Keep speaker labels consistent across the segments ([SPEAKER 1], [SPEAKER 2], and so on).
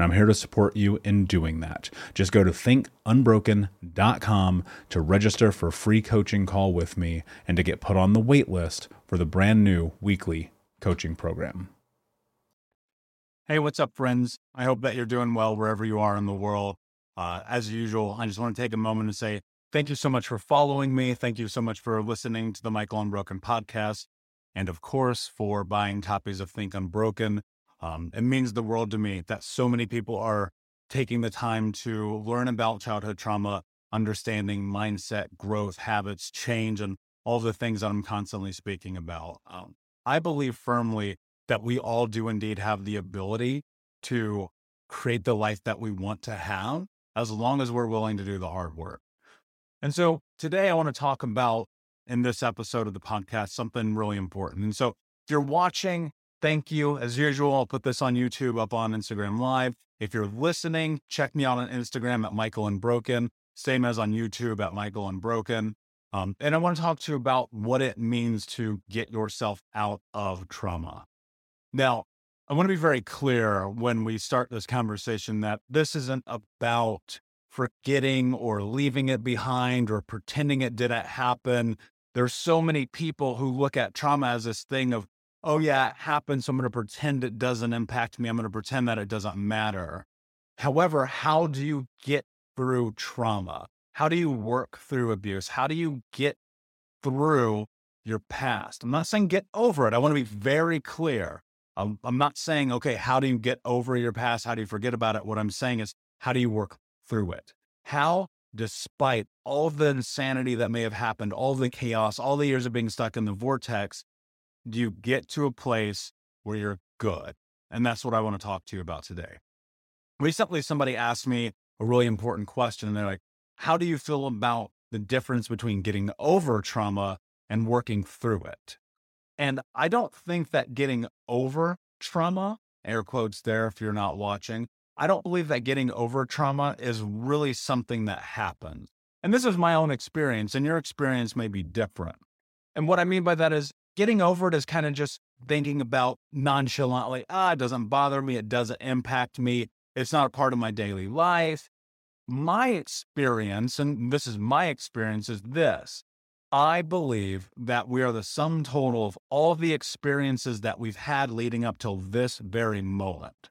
[SPEAKER 1] And I'm here to support you in doing that. Just go to thinkunbroken.com to register for a free coaching call with me and to get put on the wait list for the brand new weekly coaching program.
[SPEAKER 2] Hey, what's up, friends? I hope that you're doing well wherever you are in the world. Uh, as usual, I just want to take a moment to say thank you so much for following me. Thank you so much for listening to the Michael Unbroken podcast. And of course, for buying copies of Think Unbroken. Um, it means the world to me that so many people are taking the time to learn about childhood trauma, understanding mindset, growth, habits, change, and all the things that I'm constantly speaking about. Um, I believe firmly that we all do indeed have the ability to create the life that we want to have as long as we're willing to do the hard work. And so today I want to talk about in this episode of the podcast something really important. And so if you're watching, thank you. As usual, I'll put this on YouTube up on Instagram Live. If you're listening, check me out on Instagram at Michael Unbroken, same as on YouTube at Michael Unbroken. Um, and I want to talk to you about what it means to get yourself out of trauma. Now, I want to be very clear when we start this conversation that this isn't about forgetting or leaving it behind or pretending it didn't happen. There's so many people who look at trauma as this thing of, oh, yeah, it happened. So I'm going to pretend it doesn't impact me. I'm going to pretend that it doesn't matter. However, how do you get through trauma? How do you work through abuse? How do you get through your past? I'm not saying get over it. I want to be very clear. I'm, I'm not saying, okay, how do you get over your past? How do you forget about it? What I'm saying is, how do you work through it? How, despite all the insanity that may have happened, all the chaos, all the years of being stuck in the vortex, do you get to a place where you're good? And that's what I want to talk to you about today. Recently, somebody asked me a really important question. And they're like, how do you feel about the difference between getting over trauma and working through it? And I don't think that getting over trauma, air quotes there if you're not watching, I don't believe that getting over trauma is really something that happens. And this is my own experience, and your experience may be different. And what I mean by that is getting over it is kind of just thinking about nonchalantly, ah, it doesn't bother me, it doesn't impact me, it's not a part of my daily life. My experience, and this is my experience, is this I believe that we are the sum total of all the experiences that we've had leading up till this very moment.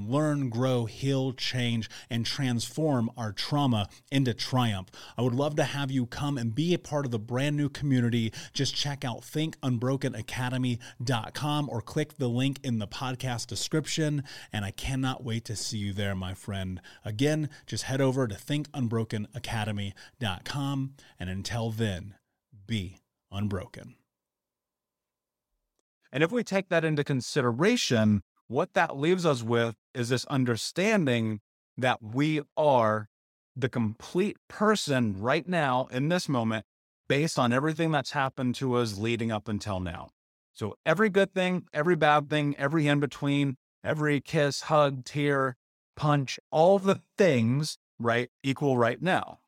[SPEAKER 1] learn, grow, heal, change, and transform our trauma into triumph. I would love to have you come and be a part of the brand new community. Just check out thinkunbrokenacademy.com or click the link in the podcast description. And I cannot wait to see you there, my friend. Again, just head over to thinkunbrokenacademy.com. And until then, be unbroken.
[SPEAKER 2] And if we take that into consideration, what that leaves us with is this understanding that we are the complete person right now in this moment based on everything that's happened to us leading up until now. So every good thing, every bad thing, every in between, every kiss, hug, tear, punch, all the things, right, equal right now.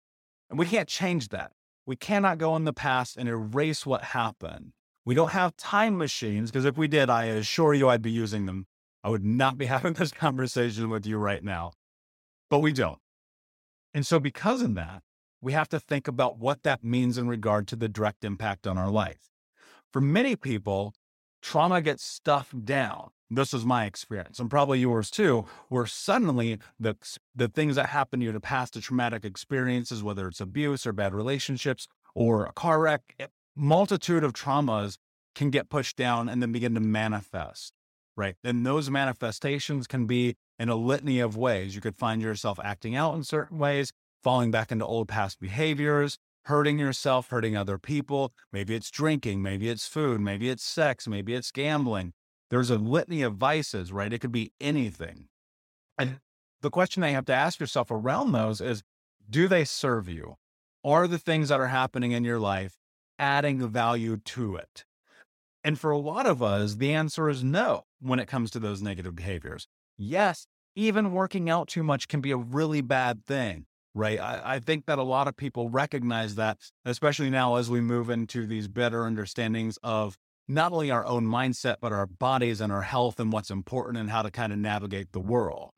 [SPEAKER 2] And we can't change that. We cannot go in the past and erase what happened. We don't have time machines because if we did, I assure you I'd be using them I would not be having this conversation with you right now, but we don't. And so, because of that, we have to think about what that means in regard to the direct impact on our life. For many people, trauma gets stuffed down. This is my experience, and probably yours too, where suddenly the, the things that happen to you, the past, the traumatic experiences, whether it's abuse or bad relationships or a car wreck, eh, multitude of traumas can get pushed down and then begin to manifest right? Then those manifestations can be in a litany of ways. You could find yourself acting out in certain ways, falling back into old past behaviors, hurting yourself, hurting other people. Maybe it's drinking, maybe it's food, maybe it's sex, maybe it's gambling. There's a litany of vices, right? It could be anything. And the question that you have to ask yourself around those is do they serve you? Are the things that are happening in your life adding value to it? And for a lot of us, the answer is no when it comes to those negative behaviors. Yes, even working out too much can be a really bad thing right? I, I, think that a lot of people recognize that, especially now as we move into these better understandings of not only our own mindset, but our bodies and our health and what's important and how to kind of navigate the world.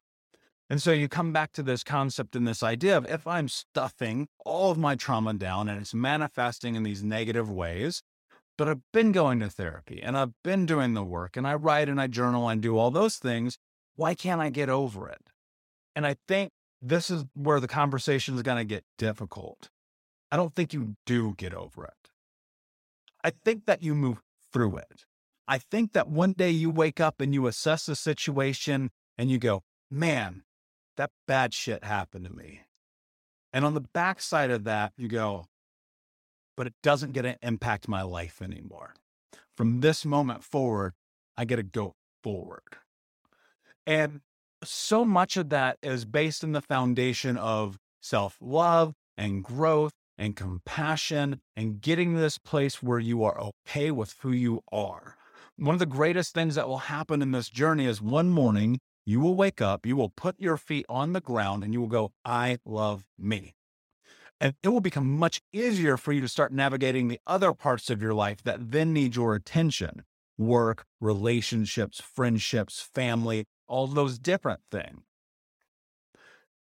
[SPEAKER 2] And so you come back to this concept and this idea of if I'm stuffing all of my trauma down and it's manifesting in these negative ways, but I've been going to therapy and I've been doing the work and I write and I journal and do all those things, why can't I get over it? And I think this is where the conversation is going to get difficult. I don't think you do get over it. I think that you move through it. I think that one day you wake up and you assess the situation and you go, man, that bad shit happened to me. And on the backside of that, you go, but it doesn't get to impact my life anymore. From this moment forward, I get to go forward. And so much of that is based in the foundation of self love and growth and compassion and getting this place where you are okay with who you are. One of the greatest things that will happen in this journey is one morning you will wake up, you will put your feet on the ground, and you will go, I love me. And it will become much easier for you to start navigating the other parts of your life that then need your attention work, relationships, friendships, family, all those different things.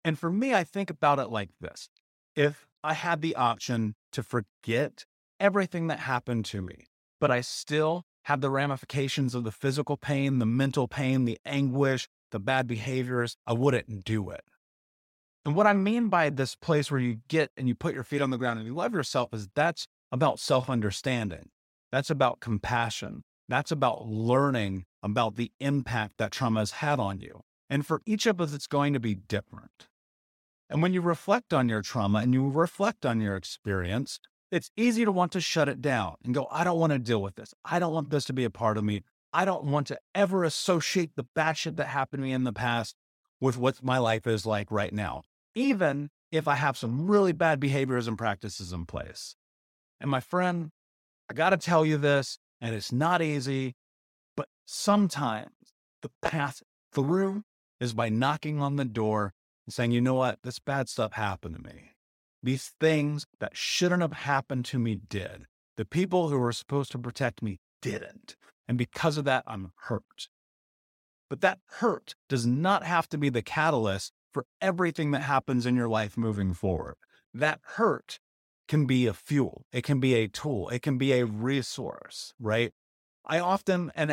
[SPEAKER 2] And for me, I think about it like this if I had the option to forget everything that happened to me, but I still have the ramifications of the physical pain, the mental pain, the anguish, the bad behaviors, I wouldn't do it. And what I mean by this place where you get and you put your feet on the ground and you love yourself is that's about self understanding. That's about compassion. That's about learning about the impact that trauma has had on you. And for each of us, it's going to be different. And when you reflect on your trauma and you reflect on your experience, it's easy to want to shut it down and go, I don't want to deal with this. I don't want this to be a part of me. I don't want to ever associate the bad shit that happened to me in the past with what my life is like right now, even if I have some really bad behaviors and practices in place. And my friend, I got to tell you this, and it's not easy, but sometimes the path through is by knocking on the door and saying, you know what, this bad stuff happened to me. These things that shouldn't have happened to me did. The people who were supposed to protect me didn't. And because of that, I'm hurt. But that hurt does not have to be the catalyst for everything that happens in your life moving forward. That hurt can be a fuel, it can be a tool, it can be a resource, right? I often am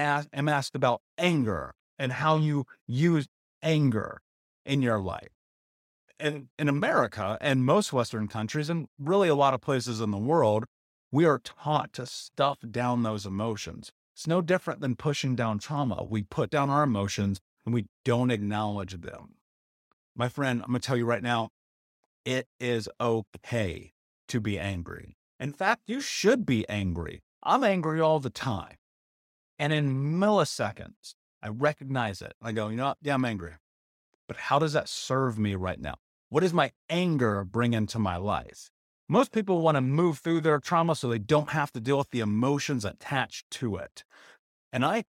[SPEAKER 2] asked about anger and how you use anger in your life. And in America and most Western countries, and really a lot of places in the world, we are taught to stuff down those emotions. It's no different than pushing down trauma. We put down our emotions and we don't acknowledge them. My friend, I'm going to tell you right now, it is okay to be angry. In fact, you should be angry. I'm angry all the time. And in milliseconds, I recognize it. I go, you know what? Yeah, I'm angry. But how does that serve me right now? What does my anger bring into my life? Most people want to move through their trauma so they don't have to deal with the emotions attached to it. And I,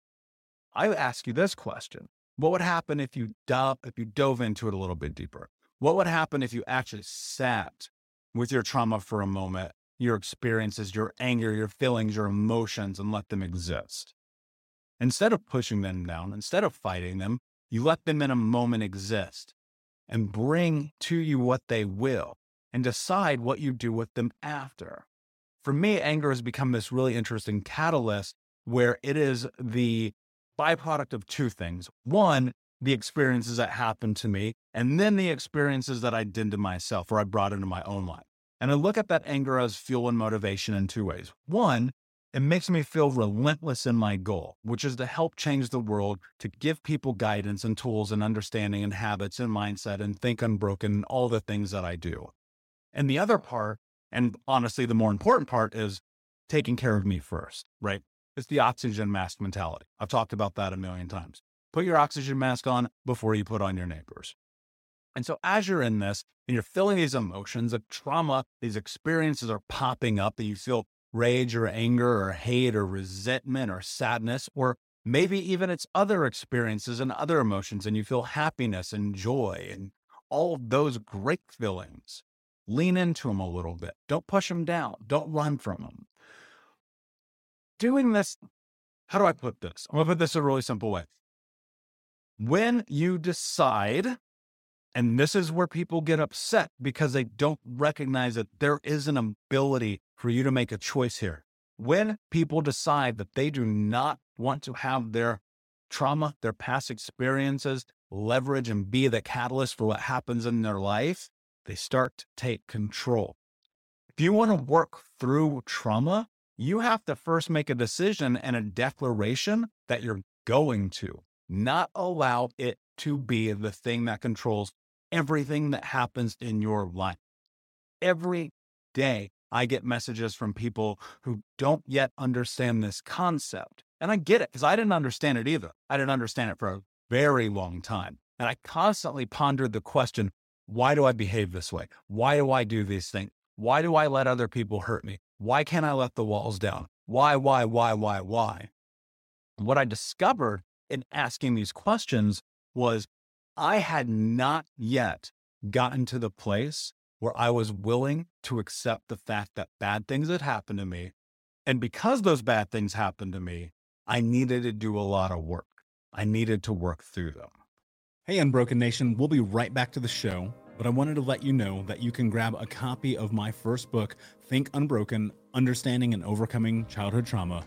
[SPEAKER 2] I ask you this question. What would happen if you dove, if you dove into it a little bit deeper? What would happen if you actually sat with your trauma for a moment, your experiences, your anger, your feelings, your emotions, and let them exist? Instead of pushing them down, instead of fighting them, you let them in a moment exist and bring to you what they will and decide what you do with them after. For me, anger has become this really interesting catalyst where it is the byproduct of two things. One, the experiences that happened to me, and then the experiences that I did to myself or I brought into my own life. And I look at that anger as fuel and motivation in two ways. One, It makes me feel relentless in my goal, which is to help change the world, to give people guidance and tools and understanding and habits and mindset and think unbroken and all the things that I do. And the other part, and honestly, the more important part is taking care of me first, right? It's the oxygen mask mentality. I've talked about that a million times. Put your oxygen mask on before you put on your neighbors. And so as you're in this and you're feeling these emotions of trauma, these experiences are popping up that you feel rage or anger or hate or resentment or sadness, or maybe even it's other experiences and other emotions, and you feel happiness and joy and all of those great feelings. Lean into them a little bit. Don't push them down. Don't run from them. Doing this, how do I put this? I'm going to put this a really simple way. When you decide, and this is where people get upset because they don't recognize that there is an ability for you to make a choice here. When people decide that they do not want to have their trauma, their past experiences, leverage and be the catalyst for what happens in their life, they start to take control. If you want to work through trauma, you have to first make a decision and a declaration that you're going to, not allow it to be the thing that controls everything that happens in your life. Every day, I get messages from people who don't yet understand this concept. And I get it because I didn't understand it either. I didn't understand it for a very long time. And I constantly pondered the question why do I behave this way? Why do I do these things? Why do I let other people hurt me? Why can't I let the walls down? Why, why, why, why, why? What I discovered in asking these questions was I had not yet gotten to the place where I was willing to accept the fact that bad things had happened to me. And because those bad things happened to me, I needed to do a lot of work. I needed to work through them.
[SPEAKER 1] Hey, Unbroken Nation, we'll be right back to the show, but I wanted to let you know that you can grab a copy of my first book, Think Unbroken Understanding and Overcoming Childhood Trauma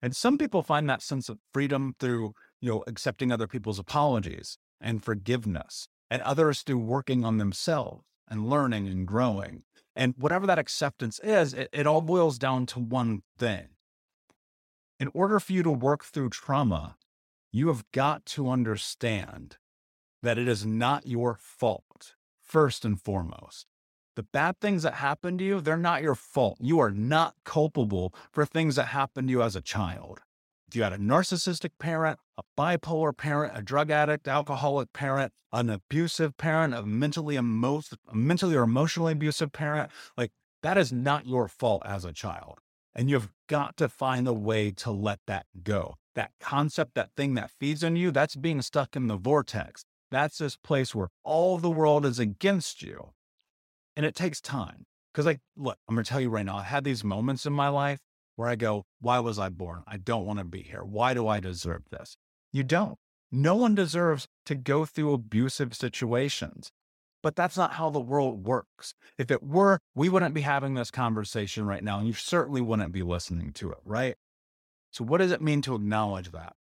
[SPEAKER 2] And some people find that sense of freedom through, you know, accepting other people's apologies and forgiveness, and others through working on themselves and learning and growing. And whatever that acceptance is, it, it all boils down to one thing. In order for you to work through trauma, you have got to understand that it is not your fault, first and foremost. The bad things that happen to you, they're not your fault. You are not culpable for things that happened to you as a child. If you had a narcissistic parent, a bipolar parent, a drug addict, alcoholic parent, an abusive parent, a mentally, emo- mentally or emotionally abusive parent, like that is not your fault as a child. And you've got to find a way to let that go. That concept, that thing that feeds on you, that's being stuck in the vortex. That's this place where all the world is against you. And it takes time. Because, like, look, I'm going to tell you right now, I had these moments in my life where I go, why was I born? I don't want to be here. Why do I deserve this? You don't. No one deserves to go through abusive situations. But that's not how the world works. If it were, we wouldn't be having this conversation right now, and you certainly wouldn't be listening to it, right? So, what does it mean to acknowledge that?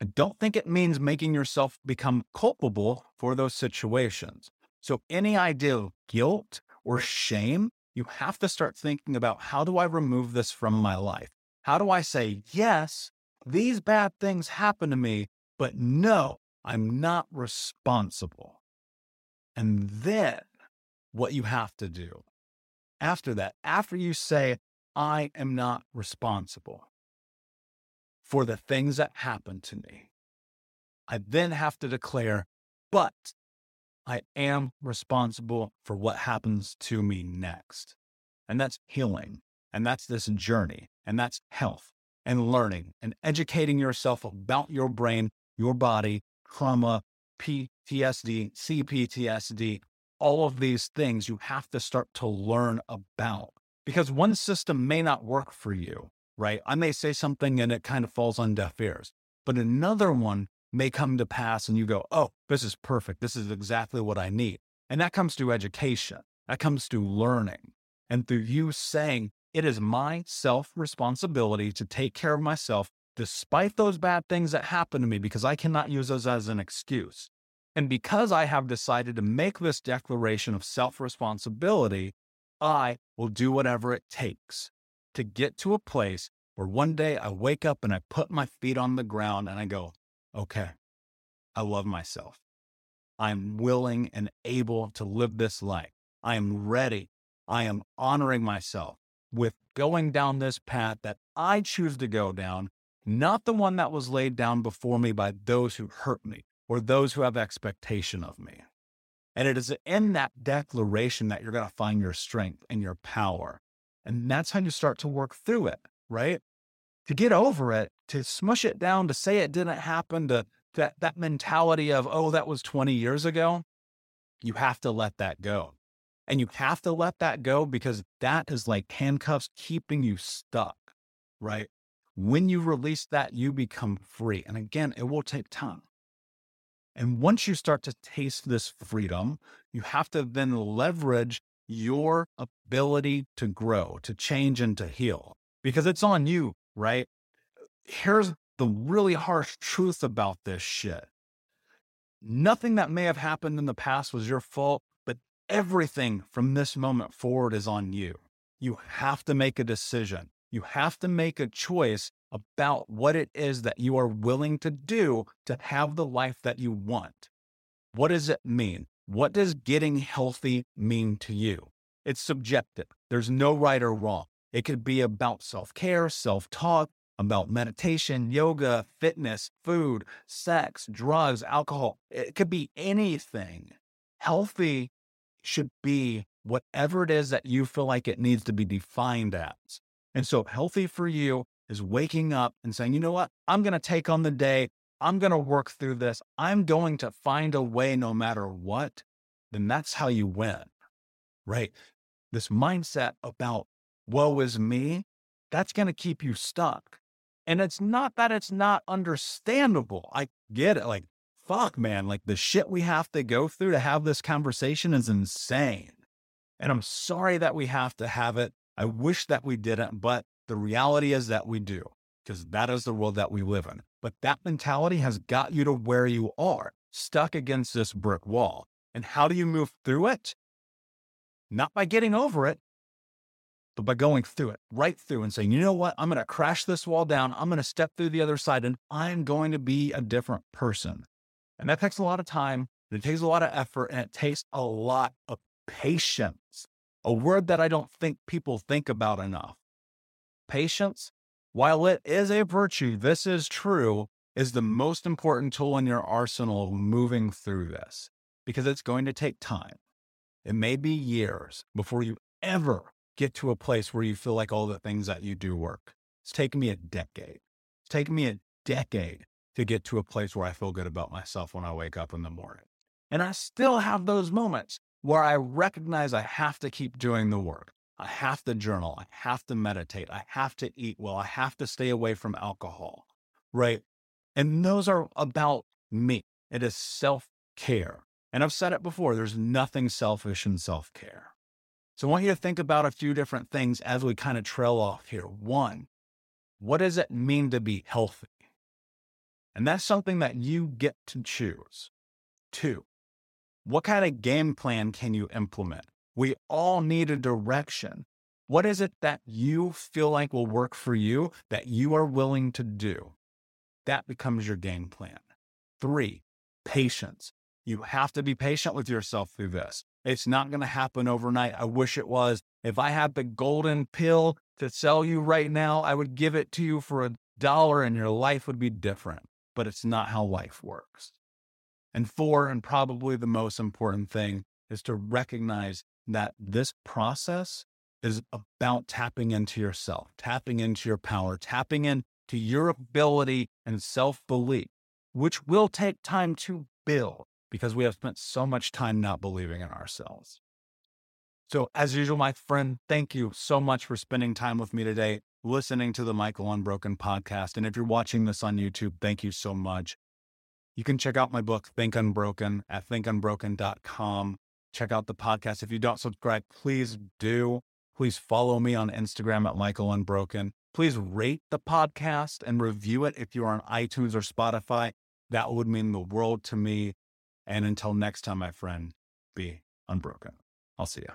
[SPEAKER 2] I don't think it means making yourself become culpable for those situations. So, any idea of guilt or shame, you have to start thinking about how do I remove this from my life? How do I say, yes, these bad things happen to me, but no, I'm not responsible. And then what you have to do after that, after you say, I am not responsible for the things that happen to me, I then have to declare, but I am responsible for what happens to me next. And that's healing. And that's this journey. And that's health and learning and educating yourself about your brain, your body, trauma, PTSD, CPTSD, all of these things you have to start to learn about because one system may not work for you. right? I may say something and it kind of falls on deaf ears, but another one may come to pass and you go, oh, this is perfect. This is exactly what I need. And that comes through education, that comes through learning. And through you saying, it is my self responsibility to take care of myself despite those bad things that happen to me, because I cannot use those as an excuse. And because I have decided to make this declaration of self responsibility, I will do whatever it takes to get to a place where one day I wake up and I put my feet on the ground and I go, okay, I love myself. I'm willing and able to live this life. I am ready. I am honoring myself with going down this path that I choose to go down, not the one that was laid down before me by those who hurt me or those who have expectation of me. And it is in that declaration that you're going to find your strength and your power. And that's how you start to work through it, right? To get over it, to smush it down, to say it didn't happen, to that, that mentality of, oh, that was 20 years ago, you have to let that go. And you have to let that go because that is like handcuffs keeping you stuck, right? When you release that, you become free. And again, it will take time. And once you start to taste this freedom, you have to then leverage your ability to grow, to change, and to heal because it's on you, right? Here's the really harsh truth about this shit. Nothing that may have happened in the past was your fault, but everything from this moment forward is on you. You have to make a decision. You have to make a choice about what it is that you are willing to do to have the life that you want. What does it mean? What does getting healthy mean to you? It's subjective. There's no right or wrong. It could be about self care, self talk, about meditation, yoga, fitness, food, sex, drugs, alcohol. It could be anything. Healthy should be whatever it is that you feel like it needs to be defined as. And so, healthy for you is waking up and saying, you know what? I'm going to take on the day. I'm going to work through this. I'm going to find a way no matter what. Then that's how you win, right? This mindset about woe is me, that's going to keep you stuck. And it's not that it's not understandable. I get it. Like, fuck, man, like the shit we have to go through to have this conversation is insane. And I'm sorry that we have to have it. I wish that we didn't, but the reality is that we do, because that is the world that we live in. But that mentality has got you to where you are, stuck against this brick wall. And how do you move through it? Not by getting over it, but by going through it, right through and saying, you know what? I'm going to crash this wall down. I'm going to step through the other side and I'm going to be a different person. And that takes a lot of time. It takes a lot of effort and it takes a lot of patience, a word that I don't think people think about enough patience, while it is a virtue, this is true, is the most important tool in your arsenal moving through this because it's going to take time. It may be years before you ever get to a place where you feel like all the things that you do work. It's taken me a decade. It's taken me a decade to get to a place where I feel good about myself when I wake up in the morning. And I still have those moments where I recognize I have to keep doing the work. I have to journal. I have to meditate. I have to eat well. I have to stay away from alcohol. Right. And those are about me. It is self care. And I've said it before there's nothing selfish in self care. So I want you to think about a few different things as we kind of trail off here. One, what does it mean to be healthy? And that's something that you get to choose. Two, what kind of game plan can you implement? We all need a direction. What is it that you feel like will work for you that you are willing to do? That becomes your game plan. Three, patience. You have to be patient with yourself through this. It's not going to happen overnight. I wish it was. If I had the golden pill to sell you right now, I would give it to you for a dollar and your life would be different. But it's not how life works. And four, and probably the most important thing, is to recognize that this process is about tapping into yourself, tapping into your power, tapping into your ability and self belief, which will take time to build because we have spent so much time not believing in ourselves. So, as usual, my friend, thank you so much for spending time with me today.
[SPEAKER 3] listening to the Michael Unbroken podcast. And if you're watching this on YouTube, thank you so much. You can check out my book, Think Unbroken, at thinkunbroken.com. Check out the podcast. If you don't subscribe, please do. Please follow me on Instagram at Michael Unbroken. Please rate the podcast and review it if you're on iTunes or Spotify. That would mean the world to me. And until next time, my friend, be unbroken. I'll see you.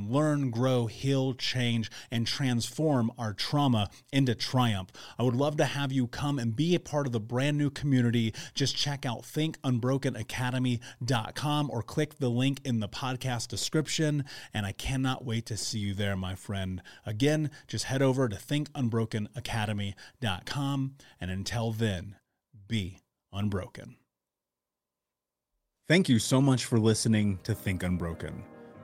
[SPEAKER 2] can learn, grow, heal, change, and transform our trauma into triumph. I would love to have you come and be a part of the brand new community. Just check out thinkunbrokenacademy.com or click the link in the podcast description. And I cannot wait to see you there, my friend. Again, just head over to thinkunbrokenacademy.com. And until then, be unbroken. Thank you so much for listening to Think Unbroken